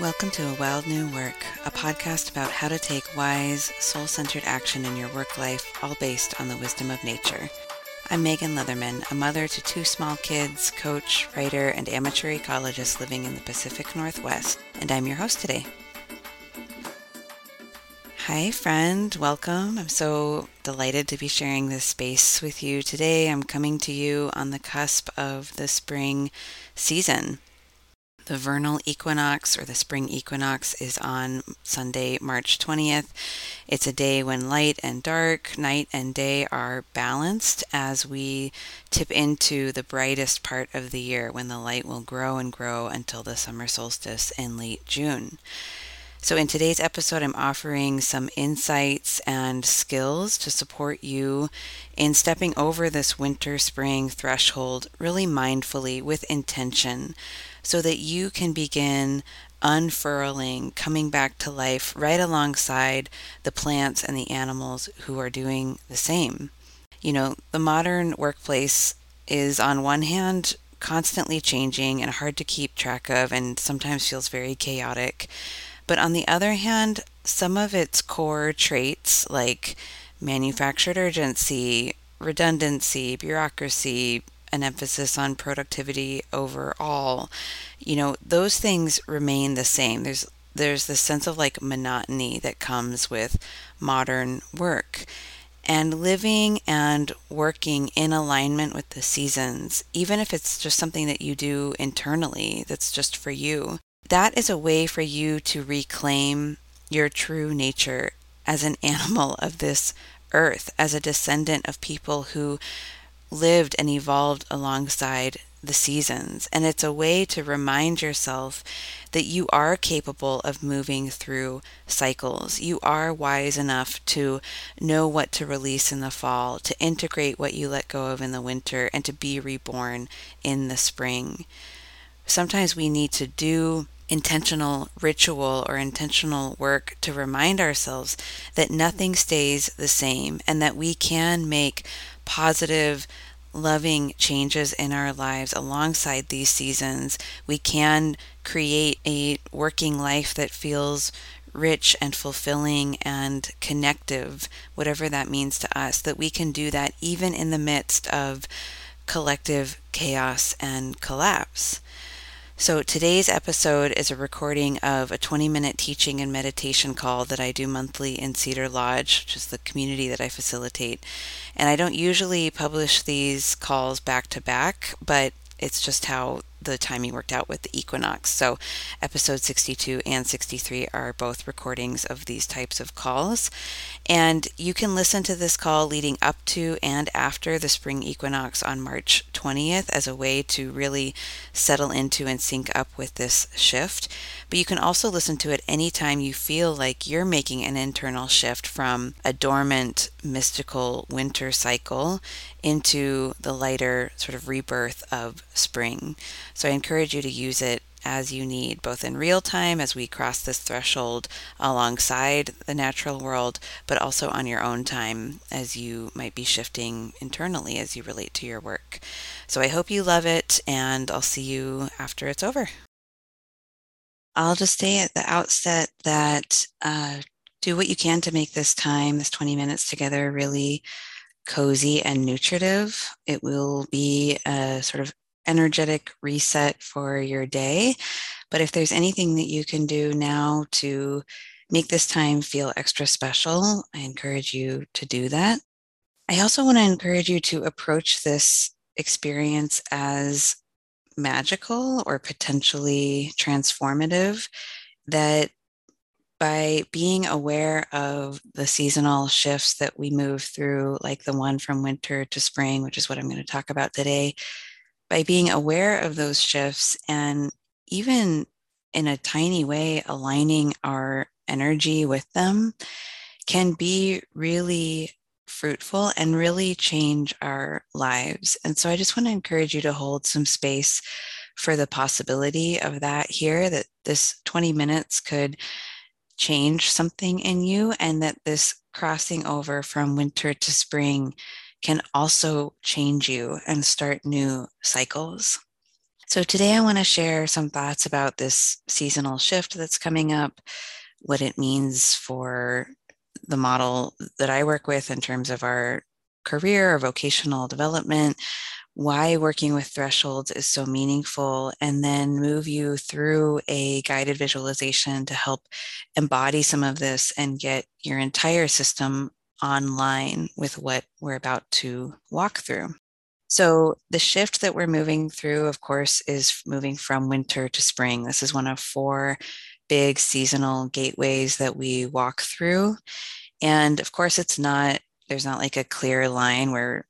Welcome to A Wild New Work, a podcast about how to take wise, soul centered action in your work life, all based on the wisdom of nature. I'm Megan Leatherman, a mother to two small kids, coach, writer, and amateur ecologist living in the Pacific Northwest, and I'm your host today. Hi, friend. Welcome. I'm so delighted to be sharing this space with you today. I'm coming to you on the cusp of the spring season. The vernal equinox or the spring equinox is on Sunday, March 20th. It's a day when light and dark, night and day are balanced as we tip into the brightest part of the year when the light will grow and grow until the summer solstice in late June. So, in today's episode, I'm offering some insights and skills to support you in stepping over this winter spring threshold really mindfully with intention so that you can begin unfurling, coming back to life right alongside the plants and the animals who are doing the same. You know, the modern workplace is, on one hand, constantly changing and hard to keep track of, and sometimes feels very chaotic. But on the other hand, some of its core traits, like manufactured urgency, redundancy, bureaucracy, an emphasis on productivity overall, you know, those things remain the same. There's there's this sense of like monotony that comes with modern work. And living and working in alignment with the seasons, even if it's just something that you do internally that's just for you, that is a way for you to reclaim your true nature as an animal of this earth, as a descendant of people who lived and evolved alongside the seasons. And it's a way to remind yourself that you are capable of moving through cycles. You are wise enough to know what to release in the fall, to integrate what you let go of in the winter, and to be reborn in the spring. Sometimes we need to do intentional ritual or intentional work to remind ourselves that nothing stays the same and that we can make positive, loving changes in our lives alongside these seasons. We can create a working life that feels rich and fulfilling and connective, whatever that means to us, that we can do that even in the midst of collective chaos and collapse. So, today's episode is a recording of a 20 minute teaching and meditation call that I do monthly in Cedar Lodge, which is the community that I facilitate. And I don't usually publish these calls back to back, but it's just how the timing worked out with the equinox. So, episode 62 and 63 are both recordings of these types of calls. And you can listen to this call leading up to and after the spring equinox on March 20th as a way to really settle into and sync up with this shift. But you can also listen to it anytime you feel like you're making an internal shift from a dormant, mystical winter cycle into the lighter sort of rebirth of spring. So I encourage you to use it as you need, both in real time as we cross this threshold alongside the natural world, but also on your own time as you might be shifting internally as you relate to your work. So I hope you love it, and I'll see you after it's over. I'll just say at the outset that uh, do what you can to make this time, this 20 minutes together, really cozy and nutritive. It will be a sort of energetic reset for your day. But if there's anything that you can do now to make this time feel extra special, I encourage you to do that. I also want to encourage you to approach this experience as magical or potentially transformative. That by being aware of the seasonal shifts that we move through, like the one from winter to spring, which is what I'm going to talk about today, by being aware of those shifts and even in a tiny way aligning our energy with them can be really fruitful and really change our lives. And so I just want to encourage you to hold some space for the possibility of that here, that this 20 minutes could change something in you, and that this crossing over from winter to spring can also change you and start new cycles. So, today I want to share some thoughts about this seasonal shift that's coming up, what it means for the model that I work with in terms of our career or vocational development, why working with thresholds is so meaningful, and then move you through a guided visualization to help embody some of this and get your entire system online with what we're about to walk through. So, the shift that we're moving through, of course, is moving from winter to spring. This is one of four big seasonal gateways that we walk through. And of course, it's not, there's not like a clear line where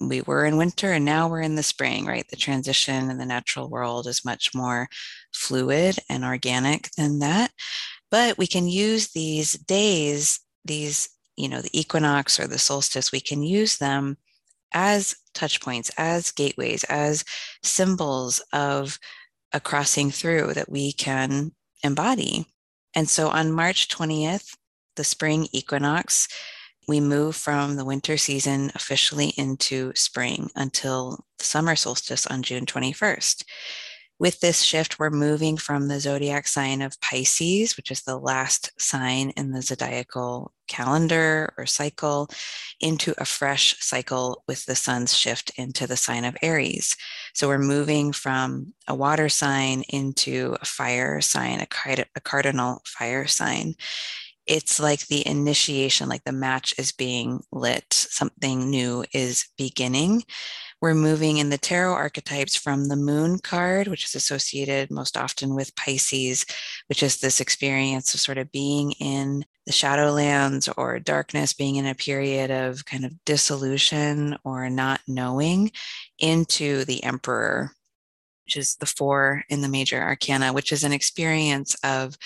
we were in winter and now we're in the spring, right? The transition in the natural world is much more fluid and organic than that. But we can use these days, these, you know, the equinox or the solstice, we can use them as touch points, as gateways, as symbols of a crossing through that we can embody. And so on March 20th, the spring equinox, we move from the winter season officially into spring until the summer solstice on June 21st. With this shift, we're moving from the zodiac sign of Pisces, which is the last sign in the zodiacal calendar or cycle, into a fresh cycle with the sun's shift into the sign of Aries. So we're moving from a water sign into a fire sign, a, a cardinal fire sign it's like the initiation, like the match is being lit, something new is beginning. We're moving in the tarot archetypes from the moon card, which is associated most often with Pisces, which is this experience of sort of being in the shadowlands or darkness, being in a period of kind of dissolution or not knowing, into the emperor, which is the four in the major arcana, which is an experience of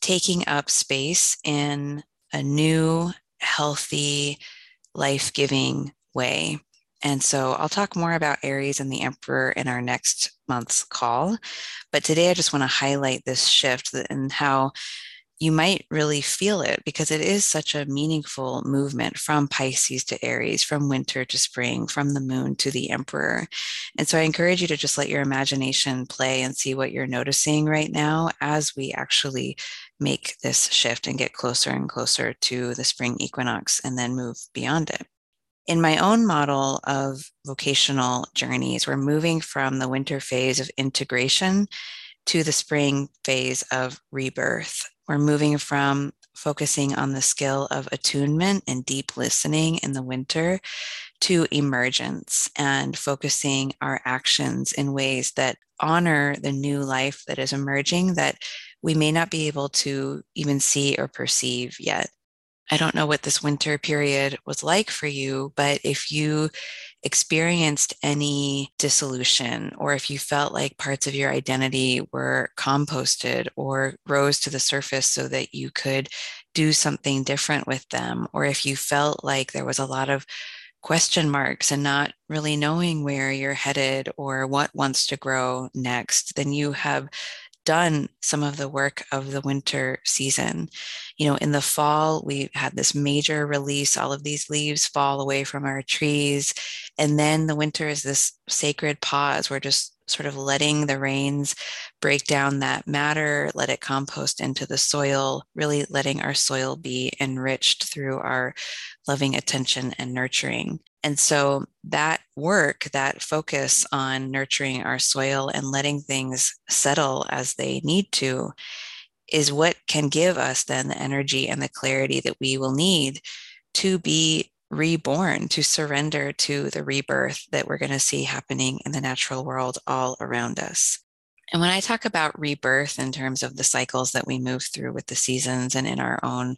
taking up space in a new, healthy, life giving way. And so I'll talk more about Aries and the Emperor in our next month's call. But today I just want to highlight this shift and how you might really feel it because it is such a meaningful movement from Pisces to Aries, from winter to spring, from the moon to the emperor. And so I encourage you to just let your imagination play and see what you're noticing right now as we actually make this shift and get closer and closer to the spring equinox and then move beyond it. In my own model of vocational journeys, we're moving from the winter phase of integration to the spring phase of rebirth. We're moving from focusing on the skill of attunement and deep listening in the winter to emergence and focusing our actions in ways that honor the new life that is emerging that we may not be able to even see or perceive yet. I don't know what this winter period was like for you, but if you experienced any dissolution, or if you felt like parts of your identity were composted or rose to the surface so that you could do something different with them, or if you felt like there was a lot of question marks and not really knowing where you're headed or what wants to grow next, then you have done some of the work of the winter season. You know, in the fall, we had this major release, all of these leaves fall away from our trees. And then the winter is this sacred pause. We're just sort of letting the rains break down that matter, let it compost into the soil, really letting our soil be enriched through our loving attention and nurturing. And so that work, that focus on nurturing our soil and letting things settle as they need to, is what can give us then the energy and the clarity that we will need to be reborn, to surrender to the rebirth that we're going to see happening in the natural world all around us. And when I talk about rebirth in terms of the cycles that we move through with the seasons and in our own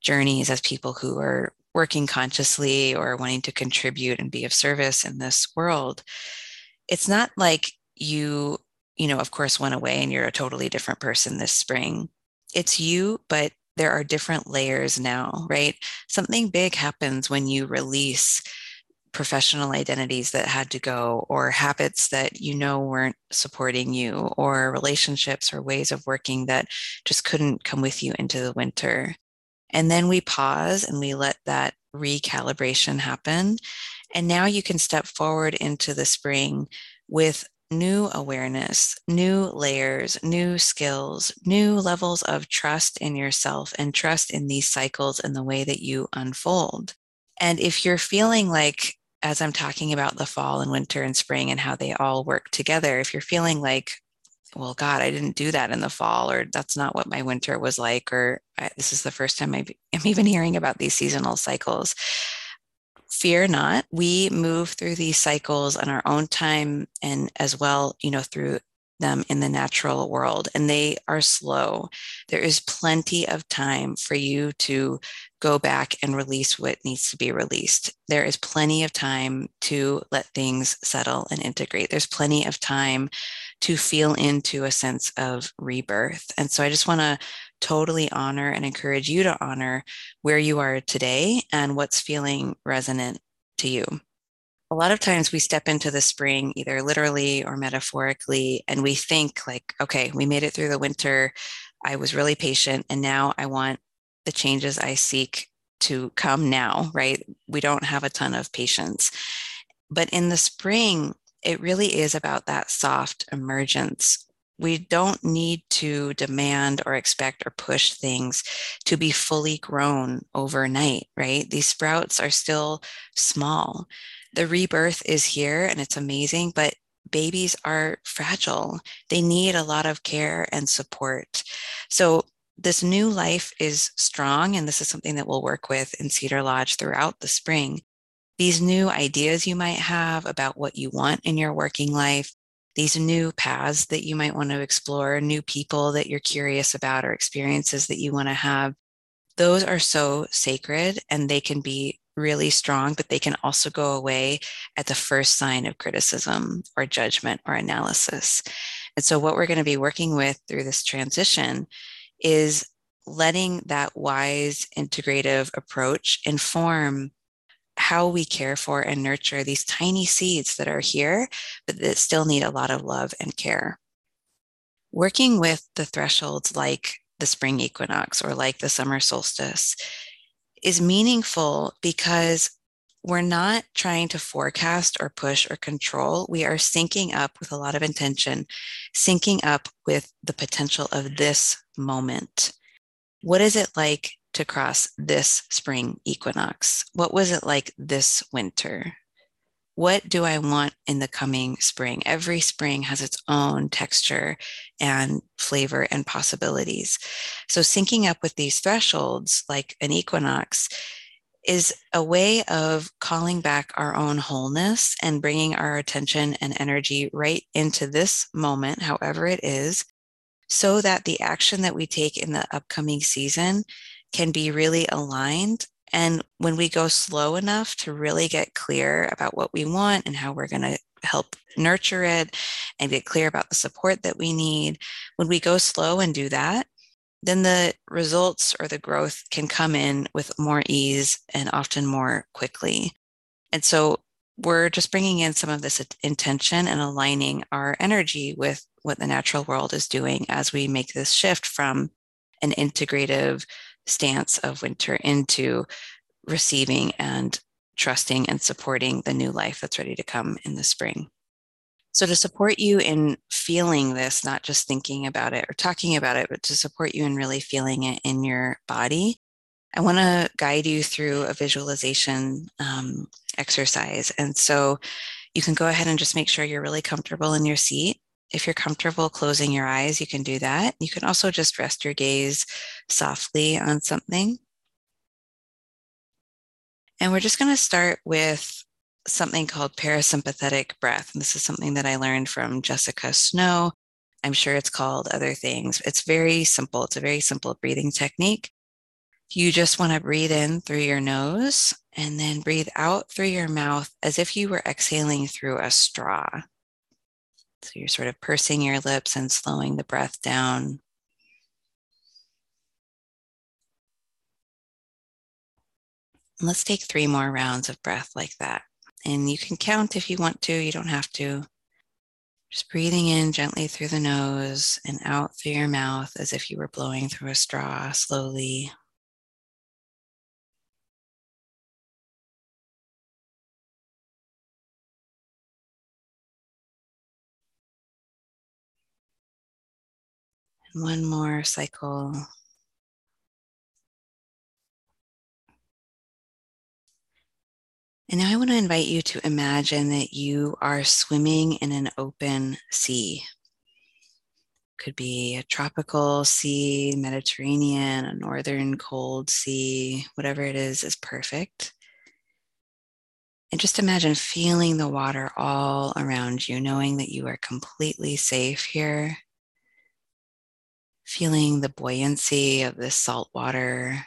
journeys as people who are working consciously or wanting to contribute and be of service in this world, it's not like you, you know, of course, went away and you're a totally different person this spring. It's you, but there are different layers now, right? Something big happens when you release professional identities that had to go, or habits that you know weren't supporting you, or relationships or ways of working that just couldn't come with you into the winter. And then we pause and we let that recalibration happen. And now you can step forward into the spring with new awareness, new layers, new skills, new levels of trust in yourself and trust in these cycles and the way that you unfold. And if you're feeling like, as I'm talking about the fall and winter and spring and how they all work together, if you're feeling like, well, God, I didn't do that in the fall, or that's not what my winter was like, or this is the first time I'm even hearing about these seasonal cycles. Fear not we move through these cycles on our own time and as well you know through them in the natural world and they are slow. There is plenty of time for you to go back and release what needs to be released there is plenty of time to let things settle and integrate there's plenty of time to feel into a sense of rebirth and so i just want to totally honor and encourage you to honor where you are today and what's feeling resonant to you. A lot of times we step into the spring, either literally or metaphorically, and we think, like, okay, we made it through the winter. I was really patient, and now I want the changes I seek to come now, right? We don't have a ton of patience. But in the spring, it really is about that soft emergence we don't need to demand or expect or push things to be fully grown overnight, right? These sprouts are still small. The rebirth is here and it's amazing, but babies are fragile. They need a lot of care and support. So, this new life is strong, and this is something that we'll work with in Cedar Lodge throughout the spring. These new ideas you might have about what you want in your working life, these new paths that you might want to explore, new people that you're curious about, or experiences that you want to have, those are so sacred and they can be really strong, but they can also go away at the first sign of criticism or judgment or analysis. And so, what we're going to be working with through this transition is letting that wise integrative approach inform how we care for and nurture these tiny seeds that are here, but that still need a lot of love and care. Working with the thresholds like the spring equinox or like the summer solstice is meaningful because we're not trying to forecast or push or control. We are syncing up with a lot of intention, syncing up with the potential of this moment. What is it like to cross this spring equinox? What was it like this winter? What do I want in the coming spring? Every spring has its own texture and flavor and possibilities. So, syncing up with these thresholds, like an equinox, is a way of calling back our own wholeness and bringing our attention and energy right into this moment, however it is, so that the action that we take in the upcoming season can be really aligned. And when we go slow enough to really get clear about what we want and how we're going to help nurture it and get clear about the support that we need, when we go slow and do that, then the results or the growth can come in with more ease and often more quickly. And so we're just bringing in some of this intention and aligning our energy with what the natural world is doing as we make this shift from an integrative stance of winter into receiving and trusting and supporting the new life that's ready to come in the spring. So, to support you in feeling this, not just thinking about it or talking about it, but to support you in really feeling it in your body, I want to guide you through a visualization um, exercise. And so, you can go ahead and just make sure you're really comfortable in your seat if you're comfortable closing your eyes, you can do that. You can also just rest your gaze softly on something. And we're just going to start with something called parasympathetic breath. And this is something that I learned from Jessica Snow. I'm sure it's called other things. It's very simple. It's a very simple breathing technique. You just want to breathe in through your nose and then breathe out through your mouth as if you were exhaling through a straw. So you're sort of pursing your lips and slowing the breath down. Let's take three more rounds of breath like that. And you can count if you want to, you don't have to. Just breathing in gently through the nose and out through your mouth as if you were blowing through a straw slowly. And one more cycle. And now I want to invite you to imagine that you are swimming in an open sea. Could be a tropical sea, Mediterranean, a northern cold sea, whatever it is, is perfect. And just imagine feeling the water all around you, knowing that you are completely safe here. Feeling the buoyancy of the salt water,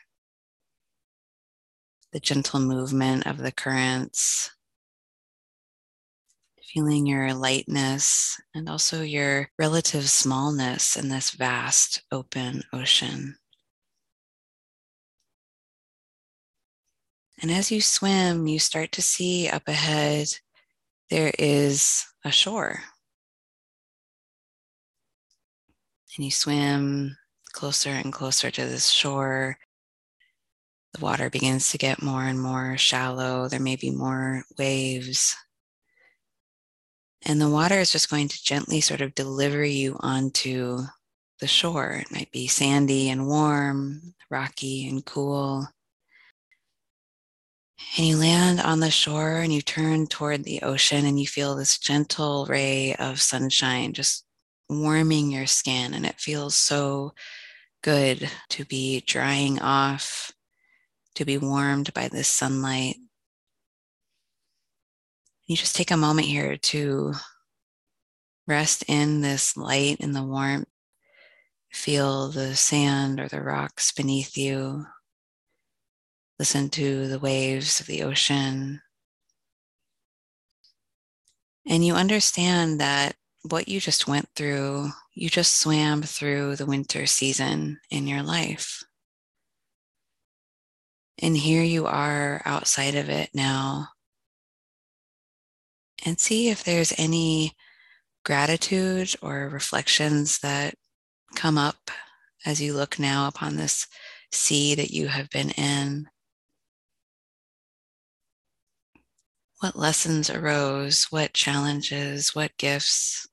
the gentle movement of the currents, feeling your lightness and also your relative smallness in this vast open ocean. And as you swim, you start to see up ahead there is a shore. And you swim closer and closer to this shore. The water begins to get more and more shallow. There may be more waves. And the water is just going to gently sort of deliver you onto the shore. It might be sandy and warm, rocky and cool. And you land on the shore and you turn toward the ocean and you feel this gentle ray of sunshine just warming your skin. And it feels so good to be drying off, to be warmed by this sunlight. You just take a moment here to rest in this light and the warmth. Feel the sand or the rocks beneath you. Listen to the waves of the ocean. And you understand that what you just went through, you just swam through the winter season in your life. And here you are outside of it now. And see if there's any gratitude or reflections that come up as you look now upon this sea that you have been in. What lessons arose? What challenges? What gifts?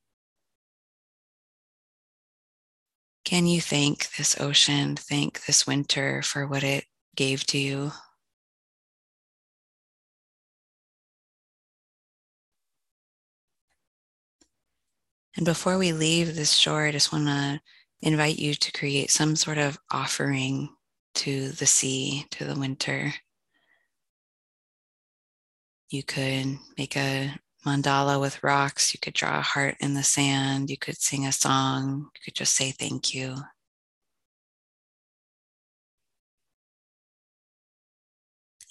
Can you thank this ocean, thank this winter for what it gave to you? And before we leave this shore, I just want to invite you to create some sort of offering to the sea, to the winter. You could make a mandala with rocks. You could draw a heart in the sand. You could sing a song. You could just say thank you.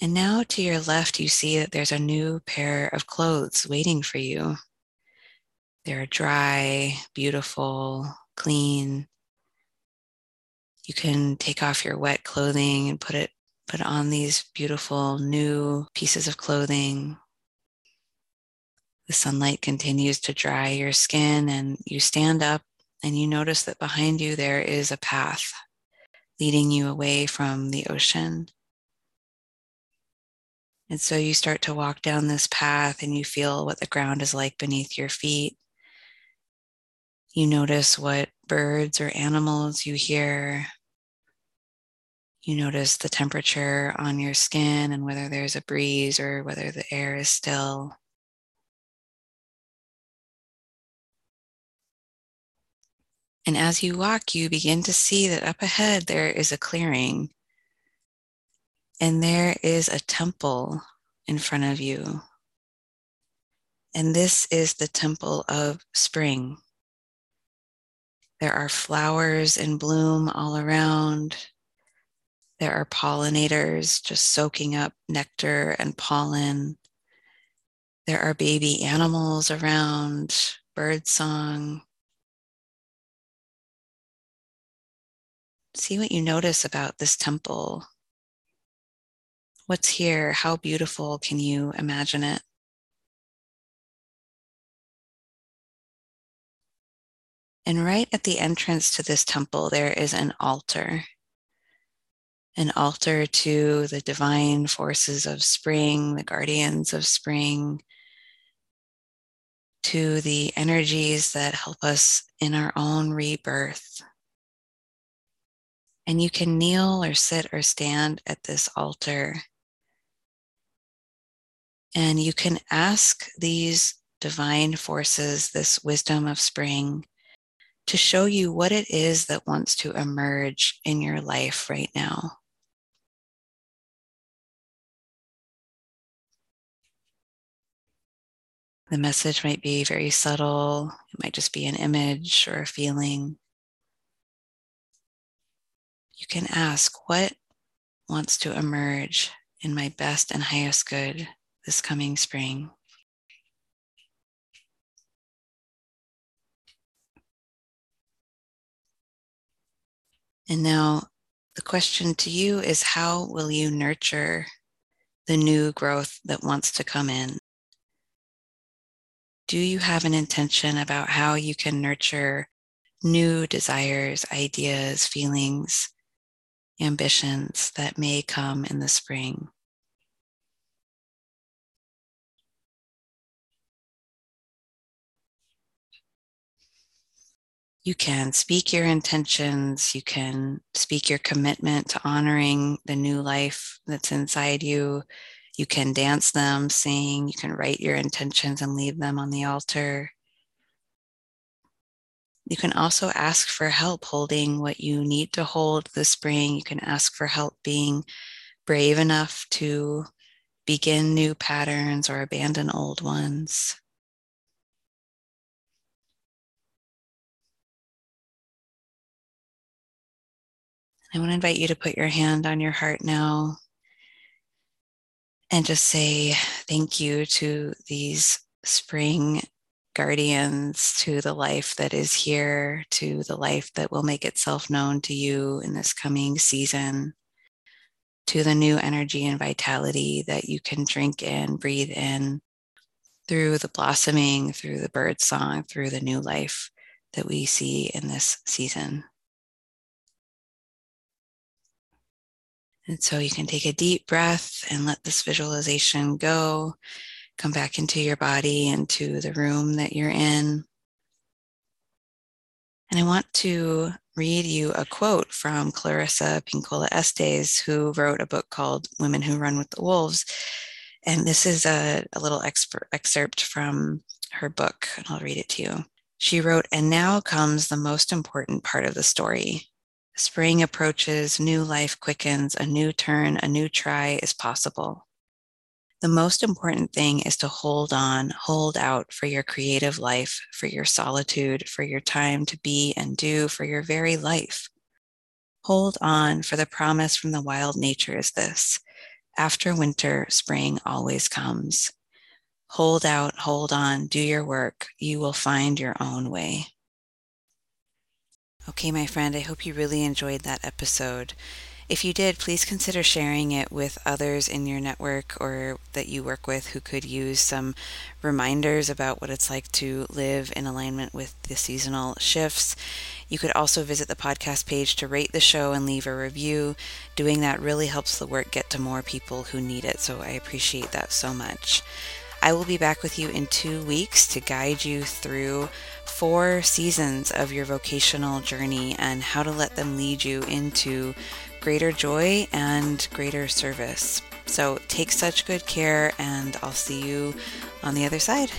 And now to your left, you see that there's a new pair of clothes waiting for you. They're dry, beautiful, clean. You can take off your wet clothing and put it put on these beautiful new pieces of clothing. The sunlight continues to dry your skin, and you stand up and you notice that behind you there is a path leading you away from the ocean. And so you start to walk down this path and you feel what the ground is like beneath your feet. You notice what birds or animals you hear. You notice the temperature on your skin and whether there's a breeze or whether the air is still. And as you walk, you begin to see that up ahead there is a clearing. And there is a temple in front of you. And this is the temple of spring. There are flowers in bloom all around. There are pollinators just soaking up nectar and pollen. There are baby animals around, bird song. See what you notice about this temple. What's here? How beautiful can you imagine it? And right at the entrance to this temple, there is an altar an altar to the divine forces of spring, the guardians of spring, to the energies that help us in our own rebirth, And you can kneel or sit or stand at this altar. And you can ask these divine forces, this wisdom of spring, to show you what it is that wants to emerge in your life right now. The message might be very subtle, it might just be an image or a feeling. You can ask, What wants to emerge in my best and highest good this coming spring? And now the question to you is how will you nurture the new growth that wants to come in? do you have an intention about how you can nurture new desires, ideas, feelings, ambitions that may come in the spring? You can speak your intentions. You can speak your commitment to honoring the new life that's inside you. You can dance them, sing, you can write your intentions and leave them on the altar. You can also ask for help holding what you need to hold this spring. You can ask for help being brave enough to begin new patterns or abandon old ones. I want to invite you to put your hand on your heart now and just say thank you to these spring guardians, to the life that is here, to the life that will make itself known to you in this coming season, to the new energy and vitality that you can drink in, breathe in through the blossoming, through the bird song, through the new life that we see in this season. And so you can take a deep breath and let this visualization go. Come back into your body, into the room that you're in. And I want to read you a quote from Clarissa Pinkola Estes, who wrote a book called Women Who Run with the Wolves. And this is a, a little expert, excerpt from her book, and I'll read it to you. She wrote, And now comes the most important part of the story Spring approaches, new life quickens, a new turn, a new try is possible. The most important thing is to hold on, hold out for your creative life, for your solitude, for your time to be and do, for your very life. Hold on, for the promise from the wild nature is this after winter, spring always comes. Hold out, hold on, do your work. You will find your own way. Okay, my friend, I hope you really enjoyed that episode. If you did, please consider sharing it with others in your network or that you work with who could use some reminders about what it's like to live in alignment with the seasonal shifts. You could also visit the podcast page to rate the show and leave a review. Doing that really helps the work get to more people who need it, so I appreciate that so much. I will be back with you in two weeks to guide you through four seasons of your vocational journey and how to let them lead you into greater joy and greater service. So take such good care, and I'll see you on the other side.